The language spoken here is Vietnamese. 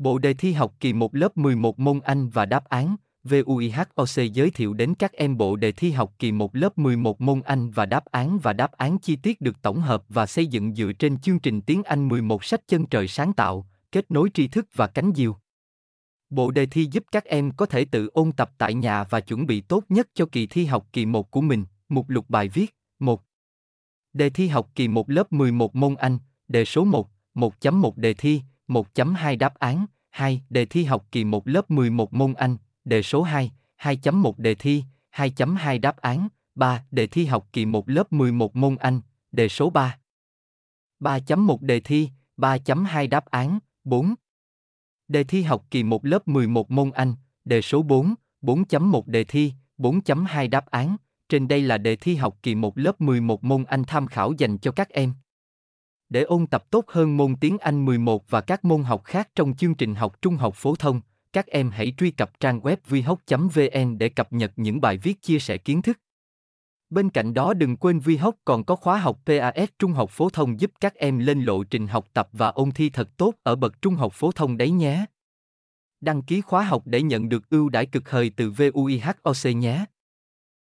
Bộ đề thi học kỳ 1 lớp 11 môn Anh và đáp án, VUIHOC giới thiệu đến các em bộ đề thi học kỳ 1 lớp 11 môn Anh và đáp án và đáp án chi tiết được tổng hợp và xây dựng dựa trên chương trình tiếng Anh 11 sách chân trời sáng tạo, kết nối tri thức và cánh diều. Bộ đề thi giúp các em có thể tự ôn tập tại nhà và chuẩn bị tốt nhất cho kỳ thi học kỳ 1 của mình. Mục lục bài viết 1. Đề thi học kỳ 1 lớp 11 môn Anh, đề số 1, 1.1 đề thi, 1.2 đáp án, 2. Đề thi học kỳ 1 lớp 11 môn Anh, đề số 2, 2.1 đề thi, 2.2 đáp án, 3. Đề thi học kỳ 1 lớp 11 môn Anh, đề số 3. 3.1 đề thi, 3.2 đáp án, 4. Đề thi học kỳ 1 lớp 11 môn Anh, đề số 4, 4.1 đề thi, 4.2 đáp án. Trên đây là đề thi học kỳ 1 lớp 11 môn Anh tham khảo dành cho các em. Để ôn tập tốt hơn môn tiếng Anh 11 và các môn học khác trong chương trình học trung học phổ thông, các em hãy truy cập trang web vihoc.vn để cập nhật những bài viết chia sẻ kiến thức. Bên cạnh đó đừng quên Vihoc còn có khóa học PAS trung học phổ thông giúp các em lên lộ trình học tập và ôn thi thật tốt ở bậc trung học phổ thông đấy nhé. Đăng ký khóa học để nhận được ưu đãi cực hời từ VUIHOC nhé.